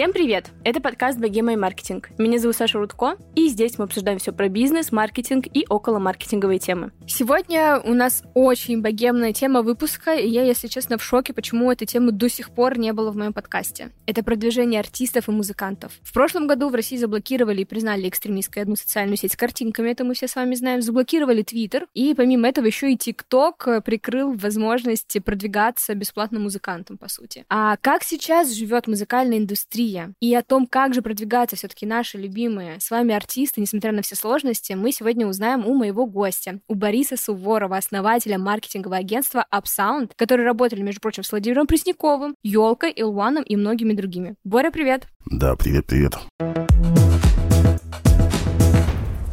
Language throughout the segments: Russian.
Всем привет! Это подкаст «Богема и маркетинг». Меня зовут Саша Рудко, и здесь мы обсуждаем все про бизнес, маркетинг и около маркетинговые темы. Сегодня у нас очень богемная тема выпуска, и я, если честно, в шоке, почему этой темы до сих пор не было в моем подкасте. Это продвижение артистов и музыкантов. В прошлом году в России заблокировали и признали экстремистской одну социальную сеть с картинками, это мы все с вами знаем, заблокировали Твиттер, и помимо этого еще и ТикТок прикрыл возможность продвигаться бесплатно музыкантам, по сути. А как сейчас живет музыкальная индустрия индустрия и о том, как же продвигаться все-таки наши любимые с вами артисты, несмотря на все сложности, мы сегодня узнаем у моего гостя, у Бориса Суворова, основателя маркетингового агентства UpSound, которые работали, между прочим, с Владимиром Пресняковым, Ёлкой, Илваном и многими другими. Боря, привет! Да, привет-привет.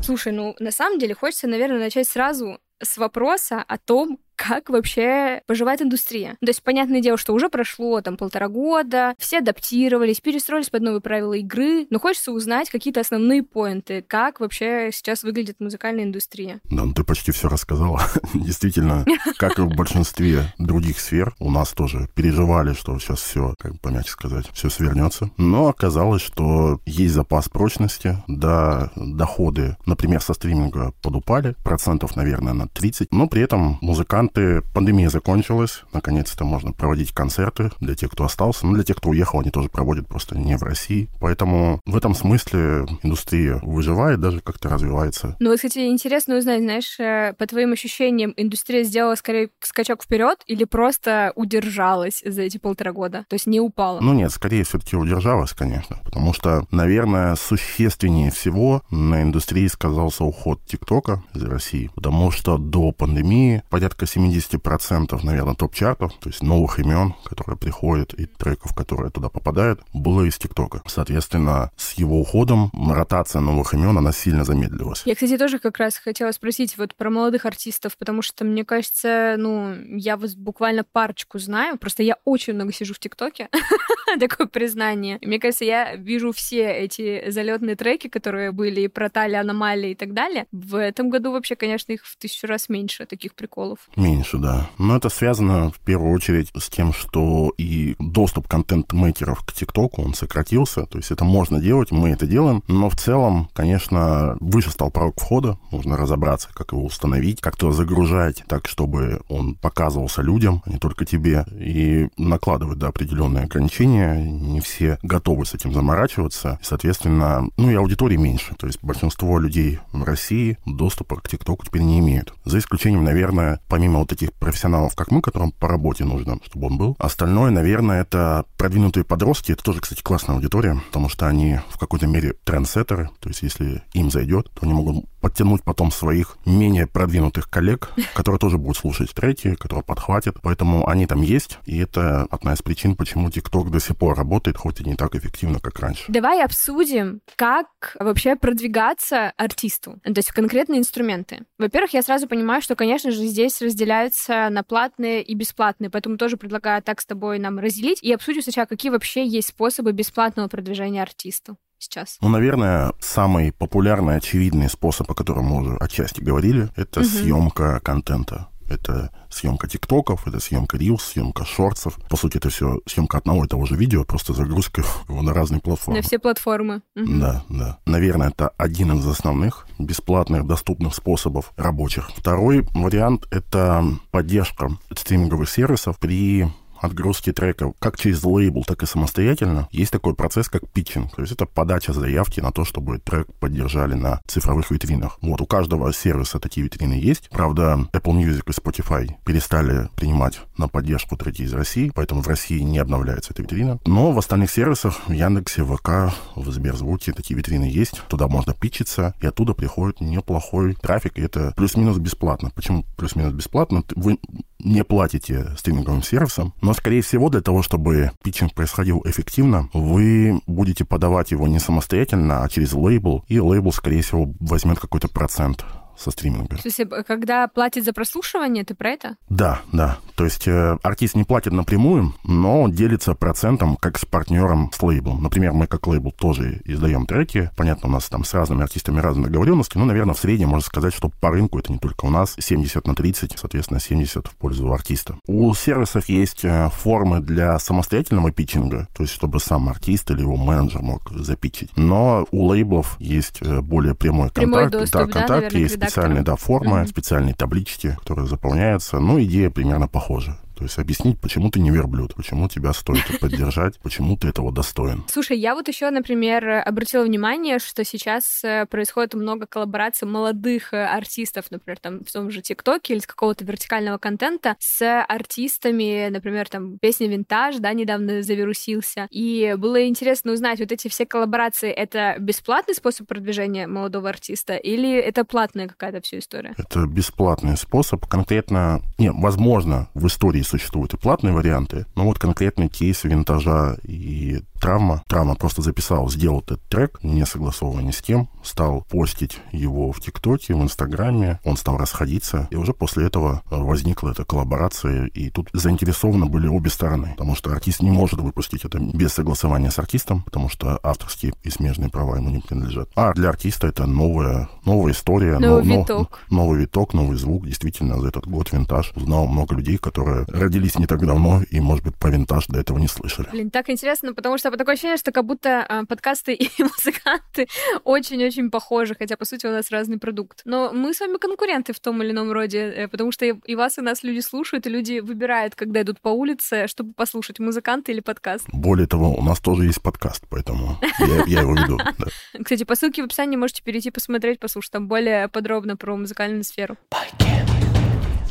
Слушай, ну, на самом деле, хочется, наверное, начать сразу с вопроса о том, как вообще поживает индустрия. То есть, понятное дело, что уже прошло там полтора года, все адаптировались, перестроились под новые правила игры, но хочется узнать какие-то основные поинты, как вообще сейчас выглядит музыкальная индустрия. Да, ну ты почти все рассказала. Действительно, как и в большинстве других сфер, у нас тоже переживали, что сейчас все, как помягче сказать, все свернется. Но оказалось, что есть запас прочности, да, доходы, например, со стриминга подупали, процентов, наверное, на 30, но при этом музыкант музыканты, пандемия закончилась, наконец-то можно проводить концерты для тех, кто остался, но для тех, кто уехал, они тоже проводят просто не в России. Поэтому в этом смысле индустрия выживает, даже как-то развивается. Ну, вот, кстати, интересно узнать, знаешь, э, по твоим ощущениям, индустрия сделала скорее скачок вперед или просто удержалась за эти полтора года? То есть не упала? Ну нет, скорее все-таки удержалась, конечно. Потому что, наверное, существеннее всего на индустрии сказался уход ТикТока из России. Потому что до пандемии порядка 70%, наверное, топ-чартов, то есть новых имен, которые приходят, и треков, которые туда попадают, было из ТикТока. Соответственно, с его уходом ротация новых имен, она сильно замедлилась. Я, кстати, тоже как раз хотела спросить вот про молодых артистов, потому что, мне кажется, ну, я вот буквально парочку знаю, просто я очень много сижу в ТикТоке, такое признание. Мне кажется, я вижу все эти залетные треки, которые были и про Тали, аномалии и так далее. В этом году вообще, конечно, их в тысячу раз меньше, таких приколов. Меньше, да. Но это связано в первую очередь с тем, что и доступ контент-мейкеров к ТикТоку, он сократился. То есть это можно делать, мы это делаем. Но в целом, конечно, выше стал порог входа. Нужно разобраться, как его установить, как-то загружать так, чтобы он показывался людям, а не только тебе. И накладывать, да, определенные ограничения. Не все готовы с этим заморачиваться. И, соответственно, ну и аудитории меньше. То есть большинство людей в России доступа к ТикТоку теперь не имеют. За исключением, наверное, помимо вот таких профессионалов, как мы, которым по работе нужно, чтобы он был. Остальное, наверное, это продвинутые подростки. Это тоже, кстати, классная аудитория, потому что они в какой-то мере трендсеттеры. То есть, если им зайдет, то они могут подтянуть потом своих менее продвинутых коллег, которые тоже будут слушать треки, которые подхватят. Поэтому они там есть, и это одна из причин, почему TikTok до сих пор работает, хоть и не так эффективно, как раньше. Давай обсудим, как вообще продвигаться артисту, то есть конкретные инструменты. Во-первых, я сразу понимаю, что, конечно же, здесь разделяются на платные и бесплатные, поэтому тоже предлагаю так с тобой нам разделить и обсудим сначала, какие вообще есть способы бесплатного продвижения артисту сейчас? Ну, наверное, самый популярный, очевидный способ, о котором мы уже отчасти говорили, это угу. съемка контента. Это съемка тиктоков, это съемка рилс, съемка шортсов. По сути, это все съемка одного и того же видео, просто загрузка его на разные платформы. На все платформы. Угу. Да, да. Наверное, это один из основных бесплатных, доступных способов рабочих. Второй вариант — это поддержка стриминговых сервисов при отгрузки треков как через лейбл, так и самостоятельно, есть такой процесс, как питчинг. То есть это подача заявки на то, чтобы трек поддержали на цифровых витринах. Вот, у каждого сервиса такие витрины есть. Правда, Apple Music и Spotify перестали принимать на поддержку треки из России, поэтому в России не обновляется эта витрина. Но в остальных сервисах, в Яндексе, ВК, в Сберзвуке такие витрины есть. Туда можно питчиться, и оттуда приходит неплохой трафик, и это плюс-минус бесплатно. Почему плюс-минус бесплатно? Вы не платите стриминговым сервисам, но, скорее всего, для того, чтобы питчинг происходил эффективно, вы будете подавать его не самостоятельно, а через лейбл, и лейбл, скорее всего, возьмет какой-то процент со стриминга. То есть, когда платит за прослушивание, ты про это? Да, да. То есть э, артист не платит напрямую, но делится процентом как с партнером с лейблом. Например, мы как лейбл тоже издаем треки. Понятно, у нас там с разными артистами разные договоренности, но, наверное, в среднем можно сказать, что по рынку это не только у нас 70 на 30, соответственно, 70 в пользу артиста. У сервисов есть э, формы для самостоятельного питчинга, то есть чтобы сам артист или его менеджер мог запитчить. Но у лейблов есть э, более прямой, прямой контакт. Доступ, да, контакт, да, наверное, есть специальные да, формы, mm-hmm. специальные таблички, которые заполняются. Ну, идея примерно похожа. То есть объяснить, почему ты не верблюд, почему тебя стоит поддержать, почему ты этого достоин. Слушай, я вот еще, например, обратила внимание, что сейчас э, происходит много коллабораций молодых э, артистов, например, там в том же ТикТоке или с какого-то вертикального контента с артистами, например, там песня «Винтаж», да, недавно завирусился. И было интересно узнать, вот эти все коллаборации, это бесплатный способ продвижения молодого артиста или это платная какая-то вся история? Это бесплатный способ. Конкретно, не, возможно, в истории существуют и платные варианты, но вот конкретный кейс винтажа и травма. Травма просто записал, сделал этот трек, не согласованный ни с кем, стал постить его в ТикТоке, в Инстаграме, он стал расходиться, и уже после этого возникла эта коллаборация, и тут заинтересованы были обе стороны, потому что артист не может выпустить это без согласования с артистом, потому что авторские и смежные права ему не принадлежат. А для артиста это новая, новая история, новый, но, виток. Но, новый виток, новый звук. Действительно, за этот год винтаж узнал много людей, которые родились не так давно и, может быть, про винтаж до этого не слышали. Блин, так интересно, потому что такое ощущение, что как будто э, подкасты и музыканты очень-очень похожи, хотя, по сути, у нас разный продукт. Но мы с вами конкуренты в том или ином роде, э, потому что и вас, и нас люди слушают, и люди выбирают, когда идут по улице, чтобы послушать музыканты или подкаст. Более того, у нас тоже есть подкаст, поэтому я, я его веду. Кстати, по ссылке в описании можете перейти посмотреть, послушать там более подробно про музыкальную сферу.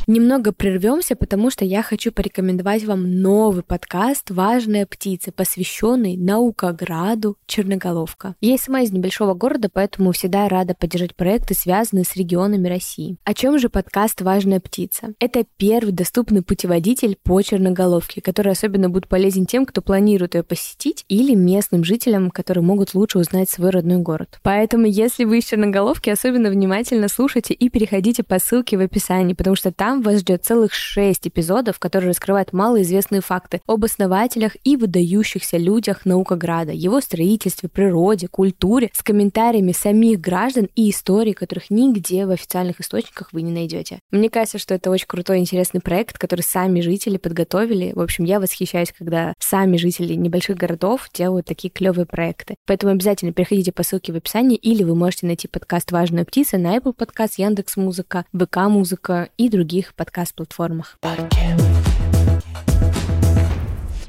Немного прервемся, потому что я хочу порекомендовать вам новый подкаст «Важная птица», посвященный наукограду Черноголовка. Я сама из небольшого города, поэтому всегда рада поддержать проекты, связанные с регионами России. О чем же подкаст «Важная птица»? Это первый доступный путеводитель по Черноголовке, который особенно будет полезен тем, кто планирует ее посетить, или местным жителям, которые могут лучше узнать свой родной город. Поэтому, если вы из Черноголовки, особенно внимательно слушайте и переходите по ссылке в описании, потому что там там вас ждет целых шесть эпизодов, которые раскрывают малоизвестные факты об основателях и выдающихся людях Наукограда, его строительстве, природе, культуре, с комментариями самих граждан и истории, которых нигде в официальных источниках вы не найдете. Мне кажется, что это очень крутой, интересный проект, который сами жители подготовили. В общем, я восхищаюсь, когда сами жители небольших городов делают такие клевые проекты. Поэтому обязательно переходите по ссылке в описании, или вы можете найти подкаст «Важная птица» на Apple Podcast, Яндекс Музыка, ВК Музыка и других других подкаст-платформах.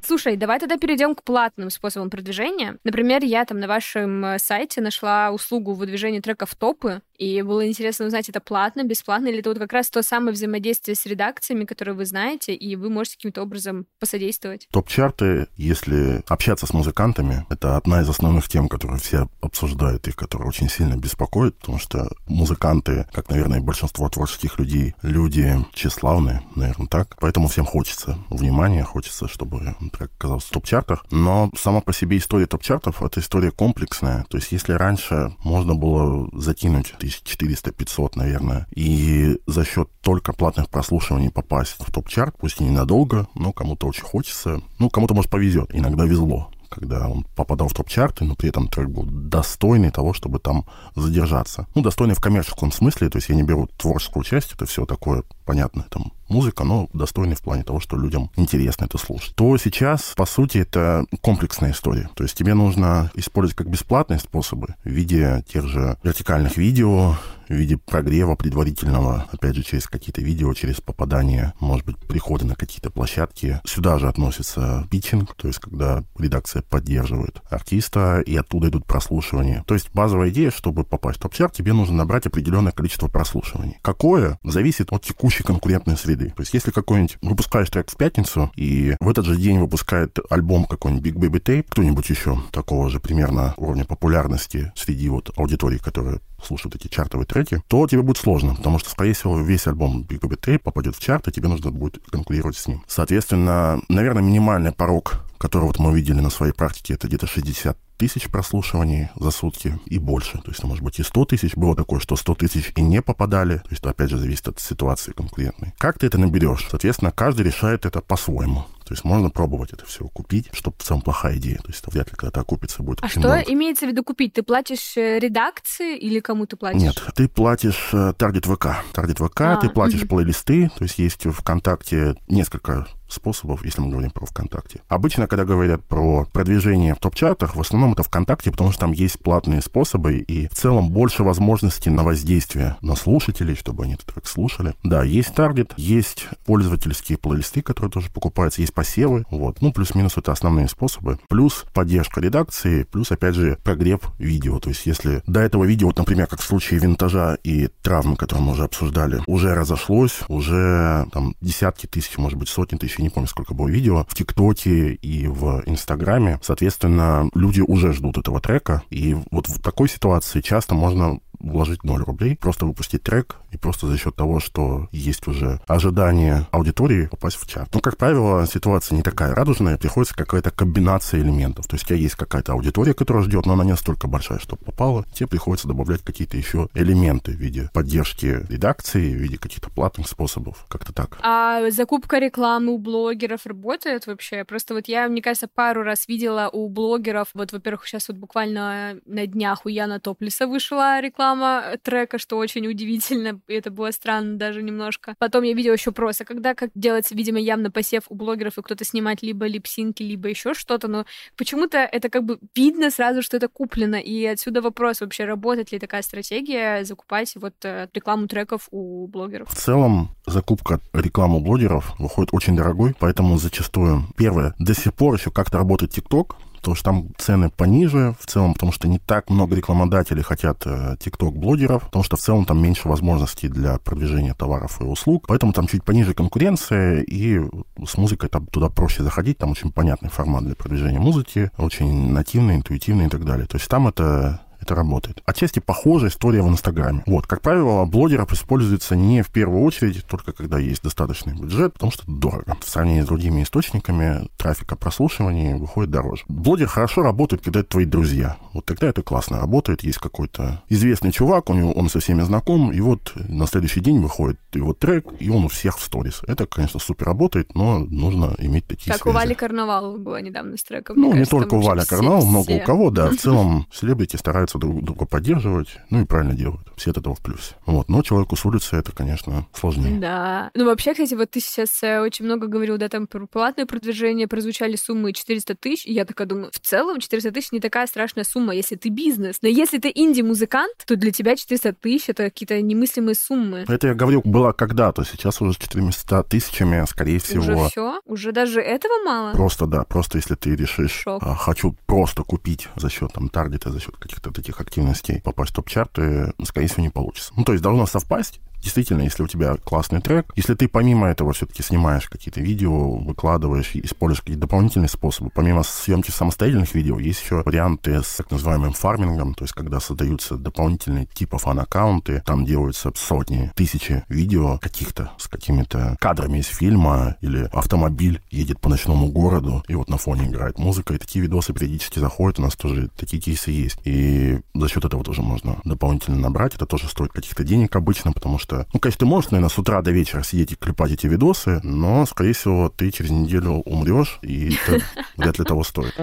Слушай, давай тогда перейдем к платным способам продвижения. Например, я там на вашем э, сайте нашла услугу выдвижения треков в топы, и было интересно узнать, это платно, бесплатно, или это вот как раз то самое взаимодействие с редакциями, которые вы знаете, и вы можете каким-то образом посодействовать. Топ-чарты, если общаться с музыкантами, это одна из основных тем, которые все обсуждают и которые очень сильно беспокоят, потому что музыканты, как, наверное, большинство творческих людей, люди тщеславные, наверное, так. Поэтому всем хочется внимания, хочется, чтобы трек оказался в топ-чартах. Но сама по себе история топ-чартов — это история комплексная. То есть если раньше можно было закинуть 1400-500, наверное. И за счет только платных прослушиваний попасть в топ-чарт, пусть и ненадолго, но кому-то очень хочется. Ну, кому-то, может, повезет. Иногда везло когда он попадал в топ-чарты, но при этом трек был достойный того, чтобы там задержаться. Ну, достойный в коммерческом смысле, то есть я не беру творческую часть, это все такое понятное, там, музыка, но достойный в плане того, что людям интересно это слушать. То сейчас, по сути, это комплексная история. То есть тебе нужно использовать как бесплатные способы в виде тех же вертикальных видео, в виде прогрева предварительного, опять же, через какие-то видео, через попадание, может быть, приходы на какие-то площадки. Сюда же относится питчинг, то есть когда редакция поддерживает артиста, и оттуда идут прослушивания. То есть базовая идея, чтобы попасть в топ-чарт, тебе нужно набрать определенное количество прослушиваний. Какое? Зависит от текущей конкурентной среды. То есть если какой-нибудь выпускаешь трек в пятницу, и в этот же день выпускает альбом какой-нибудь Big Baby Tape, кто-нибудь еще такого же примерно уровня популярности среди вот аудитории, которая слушают эти чартовые треки, то тебе будет сложно, потому что, скорее всего, весь альбом Big Baby Tape попадет в чарт, и тебе нужно будет конкурировать с ним. Соответственно, наверное, минимальный порог который вот мы видели на своей практике, это где-то 60 тысяч прослушиваний за сутки и больше. То есть, может быть, и 100 тысяч. Было такое, что 100 тысяч и не попадали. То есть, это, опять же, зависит от ситуации конкурентной. Как ты это наберешь? Соответственно, каждый решает это по-своему. То есть можно пробовать это все купить, что в целом плохая идея. То есть это вряд ли когда-то окупится будет. А что имеется в виду купить? Ты платишь э, редакции или кому ты платишь? Нет, ты платишь таргет ВК. Таргет ВК, а, ты платишь угу. плейлисты, то есть есть ВКонтакте несколько способов, если мы говорим про ВКонтакте. Обычно, когда говорят про продвижение в топ-чартах, в основном это ВКонтакте, потому что там есть платные способы и в целом больше возможностей на воздействие на слушателей, чтобы они этот трек слушали. Да, есть таргет, есть пользовательские плейлисты, которые тоже покупаются, есть посевы, вот. Ну, плюс-минус это основные способы. Плюс поддержка редакции, плюс, опять же, прогрев видео. То есть, если до этого видео, вот, например, как в случае винтажа и травмы, которые мы уже обсуждали, уже разошлось, уже там десятки тысяч, может быть, сотни тысяч, я не помню, сколько было видео, в ТикТоке и в Инстаграме, соответственно, люди уже ждут этого трека, и вот в такой ситуации часто можно вложить 0 рублей, просто выпустить трек и просто за счет того, что есть уже ожидание аудитории попасть в чарт. Ну, как правило, ситуация не такая радужная, приходится какая-то комбинация элементов. То есть у тебя есть какая-то аудитория, которая ждет, но она не настолько большая, чтобы попала. Тебе приходится добавлять какие-то еще элементы в виде поддержки редакции, в виде каких-то платных способов. Как-то так. А закупка рекламы блогеров работает вообще? Просто вот я, мне кажется, пару раз видела у блогеров, вот, во-первых, сейчас вот буквально на днях у Яна Топлиса вышла реклама трека, что очень удивительно, и это было странно даже немножко. Потом я видела еще просто, когда как делать, видимо, явно посев у блогеров, и кто-то снимать либо липсинки, либо еще что-то, но почему-то это как бы видно сразу, что это куплено, и отсюда вопрос вообще, работает ли такая стратегия закупать вот э, рекламу треков у блогеров? В целом, закупка рекламы блогеров выходит очень дорогой, поэтому зачастую, первое, до сих пор еще как-то работает ТикТок, потому что там цены пониже в целом, потому что не так много рекламодателей хотят тикток-блогеров, потому что в целом там меньше возможностей для продвижения товаров и услуг, поэтому там чуть пониже конкуренция, и с музыкой там туда проще заходить, там очень понятный формат для продвижения музыки, очень нативный, интуитивный и так далее. То есть там это это работает. Отчасти похожая история в Инстаграме. Вот, как правило, блогеров используется не в первую очередь, только когда есть достаточный бюджет, потому что дорого. В сравнении с другими источниками трафика прослушивания выходит дороже. Блогер хорошо работает, когда это твои друзья. Вот тогда это классно работает. Есть какой-то известный чувак, у него, он со всеми знаком, и вот на следующий день выходит его трек, и он у всех в сторис. Это, конечно, супер работает, но нужно иметь такие Как связи. у Вали Карнавал было недавно с треком. Ну, не кажется, только у Вали Карнавал, много у кого, да. В целом, селебрити стараются стараются друг друга поддерживать, ну и правильно делают. Все от этого в плюсе. Вот. Но человеку с улицы это, конечно, сложнее. Да. Ну, вообще, кстати, вот ты сейчас э, очень много говорил, да, там про платное продвижение, прозвучали суммы 400 тысяч, и я такая думаю, в целом 400 тысяч не такая страшная сумма, если ты бизнес. Но если ты инди-музыкант, то для тебя 400 тысяч — это какие-то немыслимые суммы. Это я говорил, было когда-то, сейчас уже с 400 тысячами, скорее всего. Уже все? Уже даже этого мало? Просто, да, просто если ты решишь, а, хочу просто купить за счет там таргета, за счет каких-то таких активностей попасть в топ-чарты, скорее всего, не получится. Ну, то есть должно совпасть, действительно, если у тебя классный трек, если ты помимо этого все-таки снимаешь какие-то видео, выкладываешь, используешь какие-то дополнительные способы, помимо съемки самостоятельных видео, есть еще варианты с так называемым фармингом, то есть когда создаются дополнительные типа фан-аккаунты, там делаются сотни, тысячи видео каких-то с какими-то кадрами из фильма, или автомобиль едет по ночному городу, и вот на фоне играет музыка, и такие видосы периодически заходят, у нас тоже такие кейсы есть. И за счет этого тоже можно дополнительно набрать, это тоже стоит каких-то денег обычно, потому что ну, конечно, ты можешь, наверное, с утра до вечера сидеть и клепать эти видосы, но, скорее всего, ты через неделю умрешь, и это вряд ли того стоит.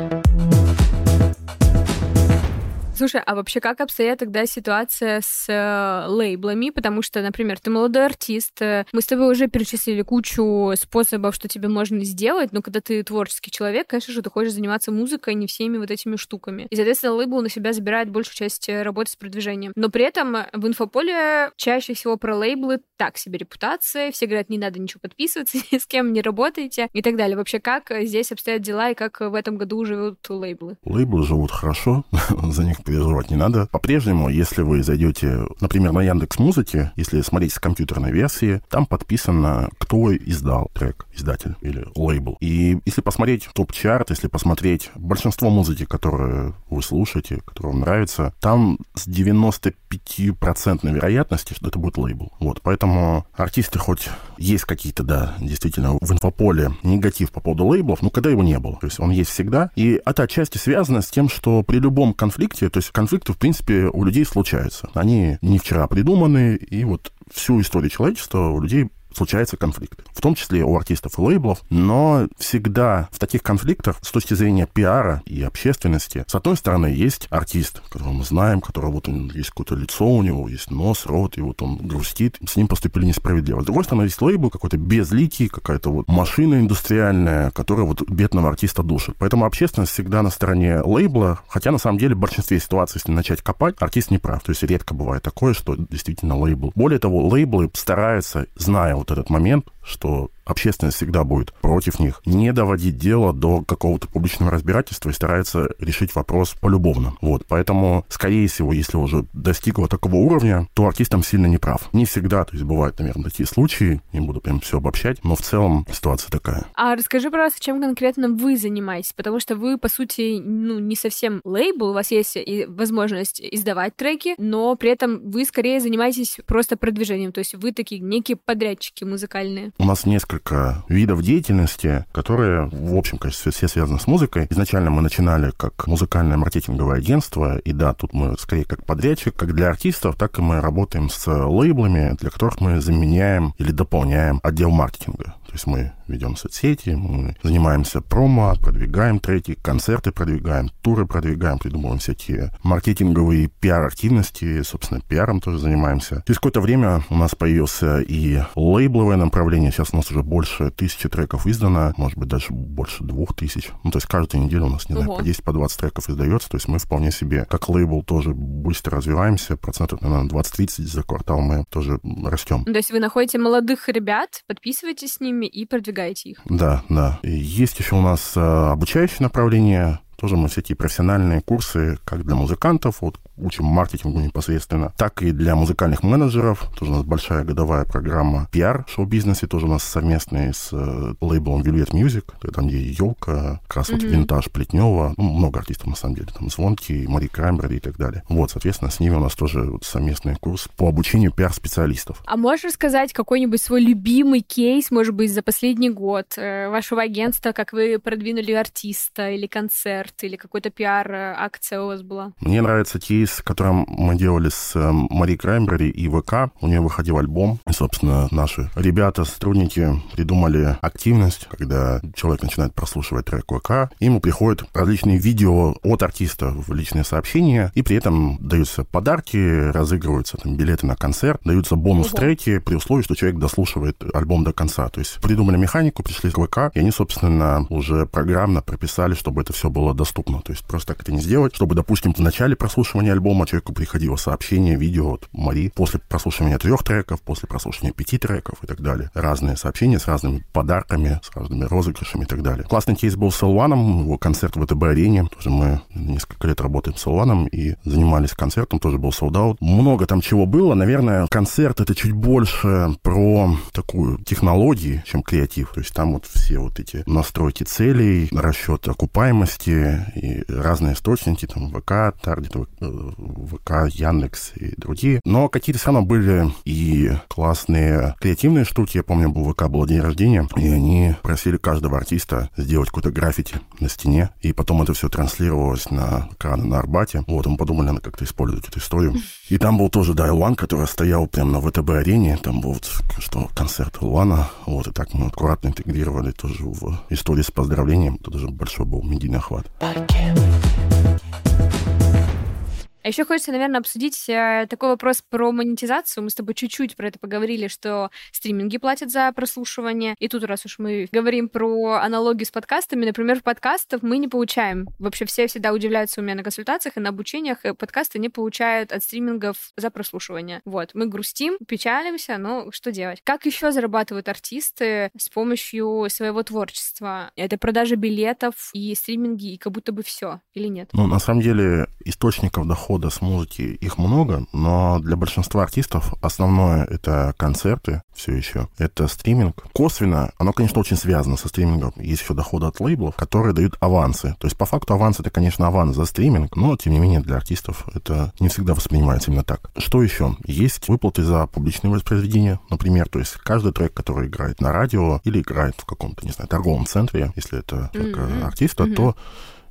Слушай, а вообще как обстоят тогда ситуация с э, лейблами? Потому что, например, ты молодой артист, э, мы с тобой уже перечислили кучу способов, что тебе можно сделать, но когда ты творческий человек, конечно же, ты хочешь заниматься музыкой, не всеми вот этими штуками. И, соответственно, лейбл на себя забирает большую часть э, работы с продвижением. Но при этом в инфополе чаще всего про лейблы так себе репутация, все говорят, не надо ничего подписываться, ни с кем не работаете и так далее. Вообще, как здесь обстоят дела и как в этом году живут лейблы? Лейблы живут хорошо, за них переживать не надо. По-прежнему, если вы зайдете, например, на Яндекс Музыке, если смотреть с компьютерной версии, там подписано, кто издал трек, издатель или лейбл. И если посмотреть топ-чарт, если посмотреть большинство музыки, которую вы слушаете, которая вам нравится, там с 95% вероятностью, что это будет лейбл. Вот, поэтому артисты хоть есть какие-то, да, действительно, в инфополе негатив по поводу лейблов, но когда его не было. То есть он есть всегда. И это отчасти связано с тем, что при любом конфликте, то есть конфликты, в принципе, у людей случаются. Они не вчера придуманы, и вот всю историю человечества у людей случается конфликт. В том числе у артистов и лейблов, но всегда в таких конфликтах с точки зрения пиара и общественности, с одной стороны, есть артист, которого мы знаем, которого вот он, есть какое-то лицо у него, есть нос, рот, и вот он грустит, с ним поступили несправедливо. С другой стороны, есть лейбл какой-то безликий, какая-то вот машина индустриальная, которая вот бедного артиста душит. Поэтому общественность всегда на стороне лейбла, хотя на самом деле в большинстве ситуаций, если начать копать, артист не прав. То есть редко бывает такое, что действительно лейбл. Более того, лейблы стараются, зная вот этот момент, что общественность всегда будет против них, не доводить дело до какого-то публичного разбирательства и старается решить вопрос полюбовно. Вот, поэтому, скорее всего, если уже достигло такого уровня, то артист там сильно не прав. Не всегда, то есть бывают, наверное, такие случаи, не буду прям все обобщать, но в целом ситуация такая. А расскажи, пожалуйста, чем конкретно вы занимаетесь, потому что вы, по сути, ну, не совсем лейбл, у вас есть и возможность издавать треки, но при этом вы скорее занимаетесь просто продвижением, то есть вы такие некие подрядчики музыкальные. У нас несколько видов деятельности, которые, в общем, конечно, все связаны с музыкой. Изначально мы начинали как музыкальное маркетинговое агентство, и да, тут мы скорее как подрядчик, как для артистов, так и мы работаем с лейблами, для которых мы заменяем или дополняем отдел маркетинга. То есть мы ведем соцсети, мы занимаемся промо, продвигаем треки, концерты продвигаем, туры продвигаем, придумываем всякие маркетинговые пиар-активности, собственно, пиаром тоже занимаемся. Через какое-то время у нас появился и лейбловое направление. Сейчас у нас уже больше тысячи треков издано, может быть, даже больше двух тысяч. Ну, то есть каждую неделю у нас, не Ого. знаю, по 10, по 20 треков издается. То есть мы вполне себе, как лейбл, тоже быстро развиваемся. Процентов, наверное, 20-30 за квартал мы тоже растем. То есть вы находите молодых ребят, подписываетесь с ними, и продвигаете их. Да, да. Есть еще у нас э, обучающее направление, тоже мы всякие профессиональные курсы, как для музыкантов, вот учим маркетингу непосредственно, так и для музыкальных менеджеров. Тоже у нас большая годовая программа PR шоу-бизнесе, тоже у нас совместный с э, лейблом Velvet Music, там, где елка, как раз mm-hmm. вот винтаж Плетнева, ну, много артистов на самом деле, там Звонки, Мари Краймбери и так далее. Вот, соответственно, с ними у нас тоже вот совместный курс по обучению PR-специалистов. А можешь рассказать какой-нибудь свой любимый кейс, может быть, за последний год э, вашего агентства, как вы продвинули артиста или концерт, или какой-то пиар-акция у вас была? Мне нравится кейс релиз, который мы делали с э, Мари Краймбери и ВК. У нее выходил альбом. И, собственно, наши ребята, сотрудники придумали активность, когда человек начинает прослушивать трек ВК, ему приходят различные видео от артиста в личные сообщения, и при этом даются подарки, разыгрываются там билеты на концерт, даются бонус-треки при условии, что человек дослушивает альбом до конца. То есть придумали механику, пришли к ВК, и они, собственно, уже программно прописали, чтобы это все было доступно. То есть просто так это не сделать, чтобы, допустим, в начале прослушивания альбома человеку приходило сообщение, видео от Мари после прослушивания трех треков, после прослушивания пяти треков и так далее. Разные сообщения с разными подарками, с разными розыгрышами и так далее. Классный кейс был с Элваном, его концерт в ВТБ-арене. Тоже мы несколько лет работаем с Элваном и занимались концертом, тоже был солдат. Много там чего было. Наверное, концерт это чуть больше про такую технологию, чем креатив. То есть там вот все вот эти настройки целей, расчет окупаемости и разные источники, там ВК, Таргет, ВК, Яндекс и другие. Но какие-то все равно были и классные креативные штуки. Я помню, был ВК, был день рождения, и они просили каждого артиста сделать какой-то граффити на стене, и потом это все транслировалось на экраны на Арбате. Вот, мы подумали, надо как-то использовать эту историю. И там был тоже, да, Илван, который стоял прямо на ВТБ-арене, там был вот, что, концерт Илвана, вот, и так мы аккуратно интегрировали тоже в историю с поздравлением. Это тоже большой был медийный охват. I can't. А еще хочется, наверное, обсудить э, такой вопрос про монетизацию. Мы с тобой чуть-чуть про это поговорили, что стриминги платят за прослушивание. И тут, раз уж мы говорим про аналогию с подкастами, например, в подкастах мы не получаем. Вообще все всегда удивляются у меня на консультациях и на обучениях. Э, подкасты не получают от стримингов за прослушивание. Вот, мы грустим, печалимся, но что делать? Как еще зарабатывают артисты с помощью своего творчества? Это продажа билетов и стриминги, и как будто бы все, или нет? Ну, на самом деле, источников дохода с музыки их много, но для большинства артистов основное это концерты все еще, это стриминг. Косвенно, оно, конечно, очень связано со стримингом. Есть еще доходы от лейблов, которые дают авансы. То есть, по факту, аванс это, конечно, аванс за стриминг, но, тем не менее, для артистов это не всегда воспринимается именно так. Что еще? Есть выплаты за публичные воспроизведения, например, то есть каждый трек, который играет на радио или играет в каком-то, не знаю, торговом центре, если это mm-hmm. артиста, mm-hmm. то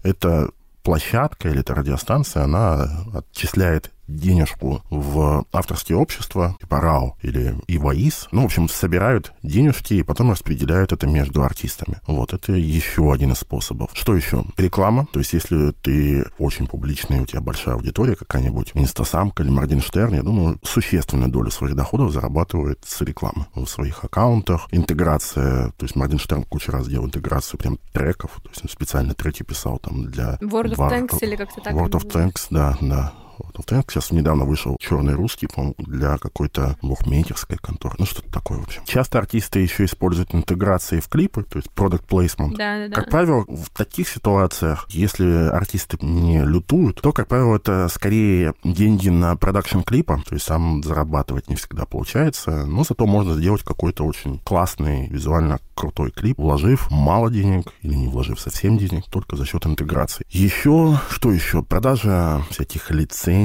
это площадка или эта радиостанция, она отчисляет денежку в авторские общества, типа РАО или ИВАИС. Ну, в общем, собирают денежки и потом распределяют это между артистами. Вот, это еще один из способов. Что еще? Реклама. То есть, если ты очень публичный, у тебя большая аудитория какая-нибудь, Инстасамка или Моргенштерн, я думаю, существенную долю своих доходов зарабатывает с рекламы в своих аккаунтах. Интеграция, то есть Моргенштерн кучу раз делал интеграцию прям треков, то есть он специально треки писал там для... World of War... Tanks или как-то так? World of Tanks, да, да. Вот, сейчас недавно вышел черный русский, по для какой-то бухмейтерской конторы. Ну, что-то такое, в общем. Часто артисты еще используют интеграции в клипы, то есть product placement. Да, да, да. Как правило, в таких ситуациях, если артисты не лютуют, то, как правило, это скорее деньги на продакшн клипа, то есть сам зарабатывать не всегда получается, но зато можно сделать какой-то очень классный, визуально крутой клип, вложив мало денег или не вложив совсем денег, только за счет интеграции. Еще, что еще? Продажа всяких лицензий,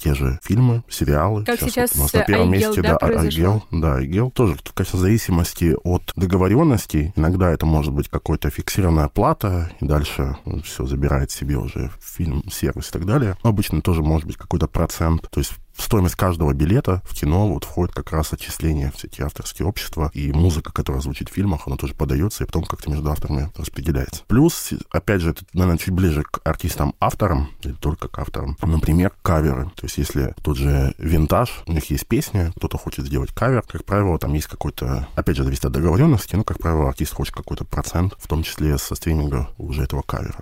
те же фильмы, сериалы. Как сейчас, сейчас вот у нас на первом Айгел, месте, да, да, Айгел, да, Айгел. Тоже, конечно, в зависимости от договоренностей, иногда это может быть какая-то фиксированная плата, и дальше все забирает себе уже фильм, сервис и так далее. Но обычно тоже может быть какой-то процент. То есть стоимость каждого билета в кино вот входит как раз отчисление в эти авторские общества, и музыка, которая звучит в фильмах, она тоже подается, и потом как-то между авторами распределяется. Плюс, опять же, это, наверное, чуть ближе к артистам-авторам, или только к авторам. Например, каверы. То есть, если тот же винтаж, у них есть песня, кто-то хочет сделать кавер, как правило, там есть какой-то, опять же, зависит от договоренности, но, как правило, артист хочет какой-то процент, в том числе со стриминга уже этого кавера.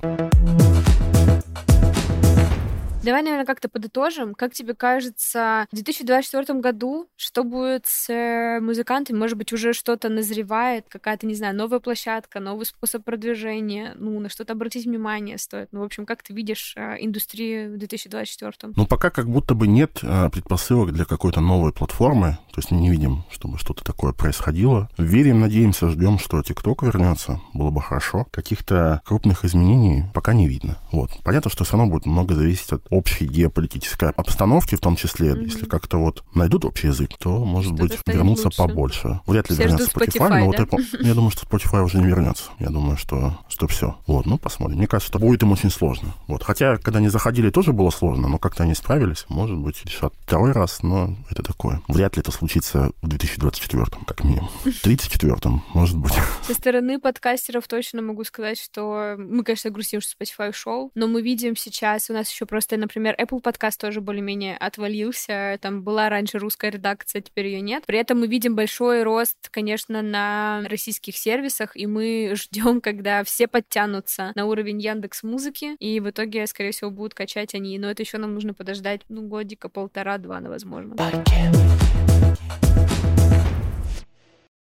Давай, наверное, как-то подытожим. Как тебе кажется, в 2024 году что будет с э, музыкантами? Может быть, уже что-то назревает, какая-то, не знаю, новая площадка, новый способ продвижения, ну, на что-то обратить внимание стоит. Ну, в общем, как ты видишь э, индустрию в 2024? Ну, пока как будто бы нет э, предпосылок для какой-то новой платформы, то есть мы не видим, чтобы что-то такое происходило. Верим, надеемся, ждем, что TikTok вернется, было бы хорошо. Каких-то крупных изменений пока не видно. Вот. Понятно, что все равно будет много зависеть от общей геополитической обстановки, в том числе, mm-hmm. если как-то вот найдут общий язык, то, может быть, вернутся лучше. побольше. Вряд ли все вернется Spotify, Spotify, но да? вот я, я думаю, что Spotify уже не вернется. Я думаю, что, что все. Вот, ну, посмотрим. Мне кажется, что будет им очень сложно. Вот. Хотя, когда они заходили, тоже было сложно, но как-то они справились. Может быть, решат второй раз, но это такое. Вряд ли это случится в 2024, как минимум. В 34 может быть. Со стороны подкастеров точно могу сказать, что мы, конечно, грустим, что Spotify ушел, но мы видим сейчас, у нас еще просто, например, Apple подкаст тоже более-менее отвалился. Там была раньше русская редакция, теперь ее нет. При этом мы видим большой рост, конечно, на российских сервисах, и мы ждем, когда все подтянутся на уровень Яндекс Музыки, и в итоге, скорее всего, будут качать они. Но это еще нам нужно подождать, ну, годика, полтора-два, возможно.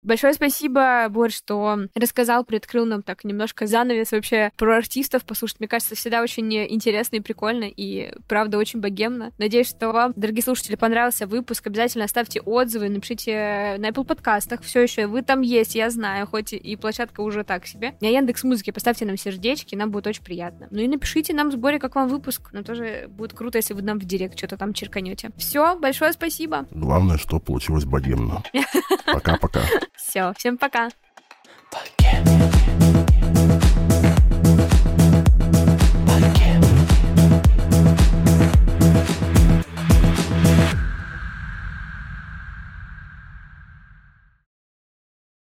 Большое спасибо, Борь, что рассказал, приоткрыл нам так немножко занавес вообще про артистов послушать. Мне кажется, всегда очень интересно и прикольно, и правда очень богемно. Надеюсь, что вам, дорогие слушатели, понравился выпуск. Обязательно оставьте отзывы, напишите на Apple подкастах. Все еще вы там есть, я знаю, хоть и площадка уже так себе. На Яндекс Музыке поставьте нам сердечки, нам будет очень приятно. Ну и напишите нам в сборе, как вам выпуск. Нам тоже будет круто, если вы нам в директ что-то там черканете. Все, большое спасибо. Главное, что получилось богемно. Пока-пока. Все, всем пока. Пока.